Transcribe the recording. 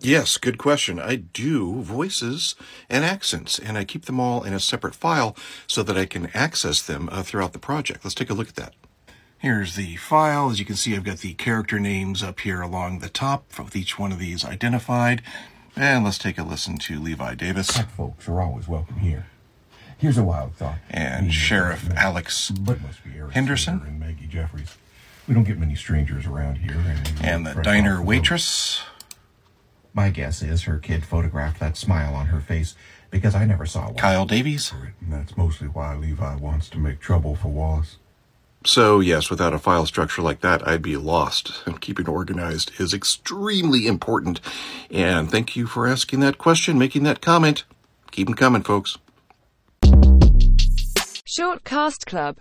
Yes, good question. I do voices and accents, and I keep them all in a separate file so that I can access them uh, throughout the project. Let's take a look at that. Here's the file. As you can see, I've got the character names up here along the top with each one of these identified. And let's take a listen to Levi Davis Black folks are always welcome here. Here's a wild thought. and Sheriff Alex But must be Henderson? And Maggie Jeffries. We don't get many strangers around here. And, and the diner waitress. My guess is her kid photographed that smile on her face because I never saw one. Kyle Davies. And that's mostly why Levi wants to make trouble for Wallace. So, yes, without a file structure like that, I'd be lost. And keeping organized is extremely important. And thank you for asking that question, making that comment. Keep them coming, folks. Short Cast Club